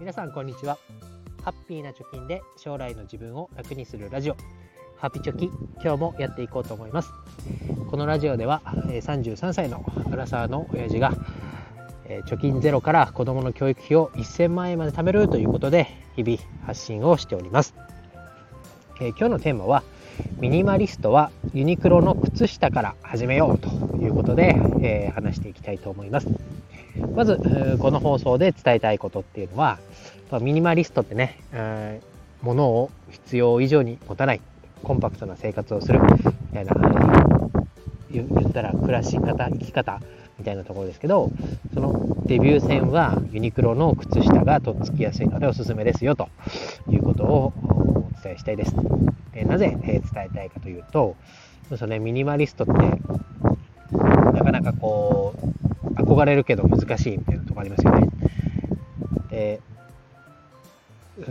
皆さんこんにちは。ハッピーな貯金で将来の自分を楽にするラジオ。ハッピチョキ今日もやっていこうと思います。このラジオでは33歳のアラサーの親父が貯金ゼロから子供の教育費を1000万円まで貯めるということで日々発信をしております。今日のテーマはミニマリストはユニクロの靴下から始めようと。いうことで、えー、話していきたいと思います。まず、この放送で伝えたいことっていうのは、ミニマリストってね、えー、物を必要以上に持たない、コンパクトな生活をする、みたいな、言ったら暮らし方、生き方みたいなところですけど、そのデビュー戦はユニクロの靴下がとっつきやすいのでおすすめですよということをお伝えしたいです。えなぜ、え伝えたいかというと、そのね、ミニマリストってなかなかこう憧れるけど難しいみたいなとこありますよね。で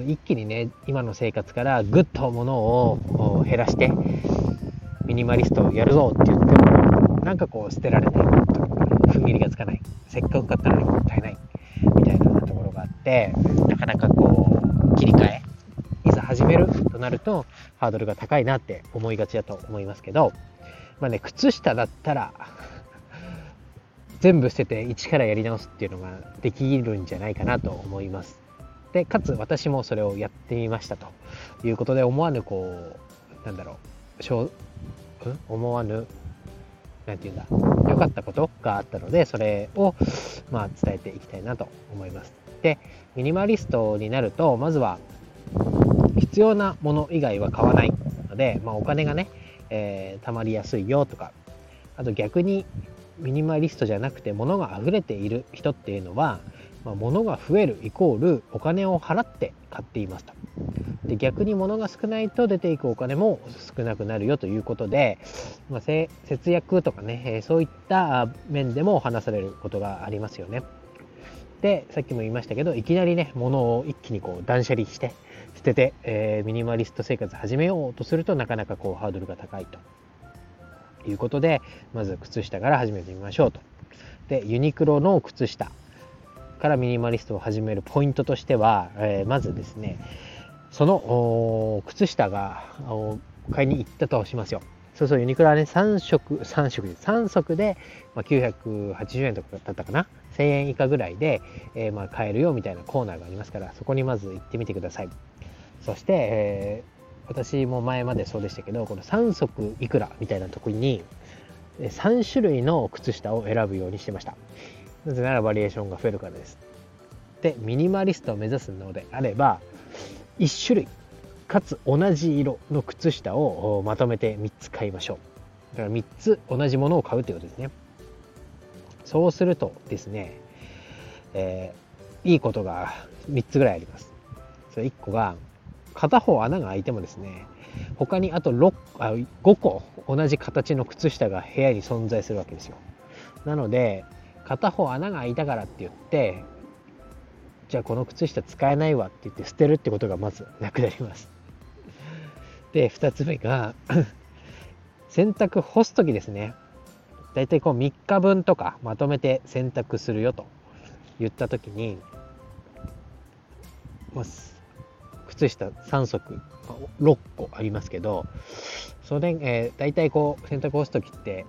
一気にね今の生活からぐっと物を減らしてミニマリストをやるぞって言ってもなんかこう捨てられない踏ん切りがつかないせっかく買ったのにもったいないみたいなところがあってなかなかこう切り替えいざ始めるとなるとハードルが高いなって思いがちだと思いますけどまあね靴下だったら全部捨てて一からやり直すっていうのができるんじゃないかなと思います。で、かつ私もそれをやってみましたということで思わぬこう、なんだろう、しょうん？思わぬ、なんていうんだ、良かったことがあったので、それを、まあ、伝えていきたいなと思います。で、ミニマリストになると、まずは、必要なもの以外は買わないので、まあ、お金がね、えー、貯まりやすいよとか、あと逆にミニマリストじゃなくて物が溢れている人っていうのは、まあ、物が増えるイコールお金を払って買っていますと。で逆に物が少ないと出ていくお金も少なくなるよということで、まあ、節約とかね、えそういった面でも話されることがありますよね。でさっきも言いましたけどいきなりね物を一気にこう断捨離して捨てて、えー、ミニマリスト生活始めようとするとなかなかこうハードルが高いと。いうことで、まず靴下から始めてみましょうと。で、ユニクロの靴下からミニマリストを始めるポイントとしては、えー、まずですね、その靴下が買いに行ったとしますよ。そうそう、ユニクロはね、3色、3色で、3足で、まあ、980円とかだったかな？1000円以下ぐらいで、えー、まあ買えるよみたいなコーナーがありますから、そこにまず行ってみてください。そして、えー私も前までそうでしたけどこの3足いくらみたいなとこに3種類の靴下を選ぶようにしてました。なぜならバリエーションが増えるからです。でミニマリストを目指すのであれば1種類かつ同じ色の靴下をまとめて3つ買いましょう。だから3つ同じものを買うということですね。そうするとですね、えー、いいことが3つぐらいあります。それ1個が片方穴が開いてもですね他にあと6あ5個同じ形の靴下が部屋に存在するわけですよ。なので片方穴が開いたからって言ってじゃあこの靴下使えないわって言って捨てるってことがまずなくなります。で2つ目が 洗濯干す時ですね。だいたいこう3日分とかまとめて洗濯するよと言った時に、靴下3足6個ありますけどそれ、えー、大体こう洗濯干す時って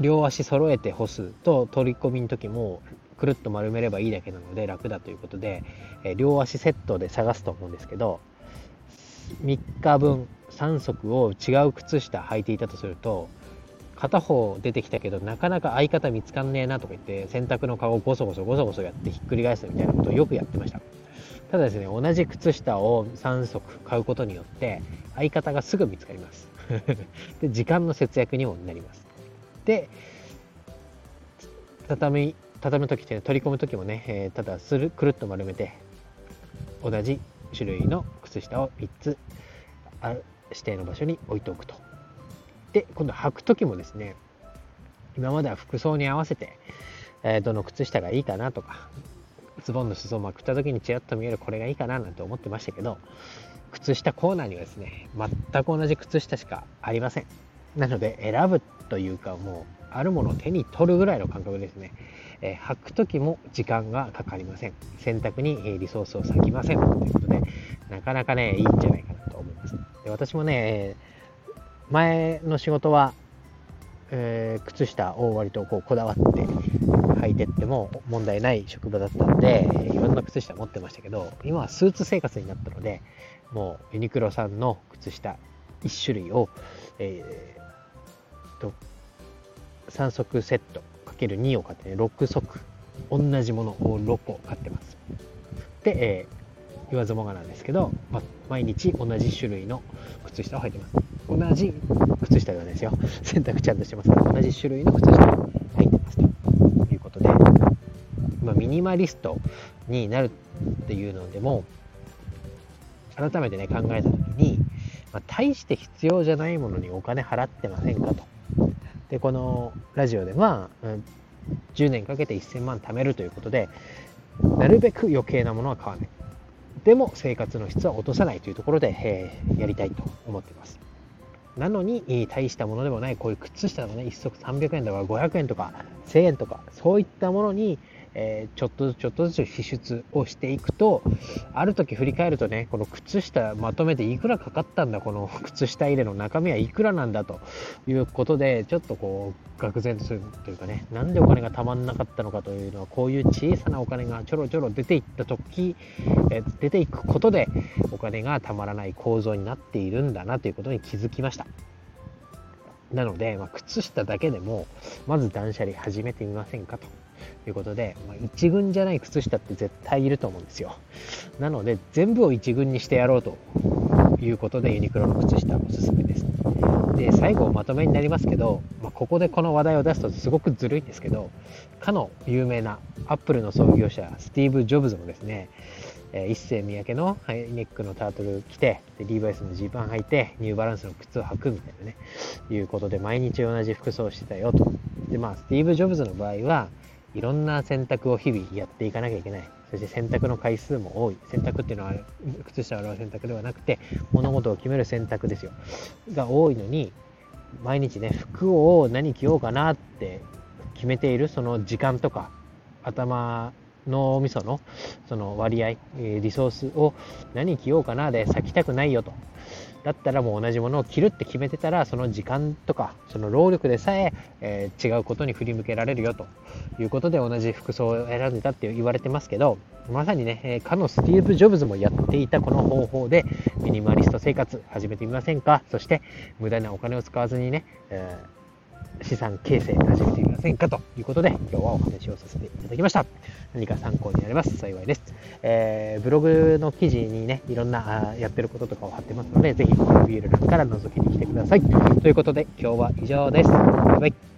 両足揃えて干すと取り込みの時もくるっと丸めればいいだけなので楽だということで、えー、両足セットで探すと思うんですけど3日分3足を違う靴下履いていたとすると片方出てきたけどなかなか相方見つかんねえなとか言って洗濯の顔をゴソゴソゴソゴソやってひっくり返すみたいなことをよくやってました。ただですね同じ靴下を3足買うことによって相方がすぐ見つかります。で時間の節約にもなります。で畳畳む時って、取り込む時もね、えー、ただするくるっと丸めて同じ種類の靴下を3つ指定の場所に置いておくと。で今度履く時もですね今までは服装に合わせて、えー、どの靴下がいいかなとかズボンの裾をまくった時にちらっと見えるこれがいいかななんて思ってましたけど靴下コーナーにはですね全く同じ靴下しかありませんなので選ぶというかもうあるものを手に取るぐらいの感覚ですね。えー、履く時も時間がかかりません。洗濯にリソースを割きません。ということで、なかなかね、いいんじゃないかなと思います。で私もね、前の仕事は、えー、靴下を割とこうこだわって履いてっても問題ない職場だったので、いろんな靴下持ってましたけど、今はスーツ生活になったので、もうユニクロさんの靴下1種類を、えー、と3足セット ×2 を買ってね、6足同じものを6個買ってます。で、えー、言わずもがなんですけど、ま、毎日同じ種類の靴下を履いてます。同じ靴下ではないですよ。洗濯ちゃんとしてますから、同じ種類の靴下を履いてますということで、まあ、ミニマリストになるっていうのでも、改めてね、考えた時に、まあ、大して必要じゃないものにお金払ってませんかと。で、このラジオでは、うん、10年かけて1000万貯めるということで、なるべく余計なものは買わない。でも生活の質は落とさないというところで、えー、やりたいと思っています。なのに、大したものでもない、こういう靴下のね、1足300円とか500円とか1000円とか、そういったものに、えー、ちょっとずつちょっとずつ支出をしていくと、ある時振り返るとね、この靴下まとめていくらかかったんだ、この 靴下入れの中身はいくらなんだということで、ちょっとこう、愕然とするというかね、なんでお金がたまんなかったのかというのは、こういう小さなお金がちょろちょろ出ていった時、えー、出ていくことで、お金がたまらない構造になっているんだなということに気づきました。なので、まあ、靴下だけでも、まず断捨離始めてみませんかと。ということで、まあ、一軍じゃない靴下って絶対いると思うんですよ。なので、全部を一軍にしてやろうということで、ユニクロの靴下おすすめです。で、最後まとめになりますけど、まあ、ここでこの話題を出すとすごくずるいんですけど、かの有名なアップルの創業者、スティーブ・ジョブズもですね、え一世三宅のハイネックのタートル着て、でリーバイスのジーパン履いて、ニューバランスの靴を履くみたいなね、いうことで毎日同じ服装してたよと。で、まあ、スティーブ・ジョブズの場合は、いろんな選択を日々やっていかなきゃいけない。そして選択の回数も多い。選択っていうのは靴下を洗う選択ではなくて、物事を決める選択ですよ。が多いのに、毎日ね、服を何着ようかなって決めているその時間とか、頭脳みそのその割合、リソースを何着ようかなで咲きたくないよと。だったらもう同じものを着るって決めてたら、その時間とか、その労力でさええー、違うことに振り向けられるよということで同じ服装を選んでたって言われてますけど、まさにね、え、かのスティーブ・ジョブズもやっていたこの方法で、ミニマリスト生活始めてみませんか？そして、無駄なお金を使わずにね、えー資産形成始めてみませんかということで、今日はお話をさせていただきました。何か参考になれます幸いです。えー、ブログの記事にね、いろんなやってることとかを貼ってますので、ぜひ、プロフィール欄から覗きに来てください。ということで、今日は以上です。バイバイ。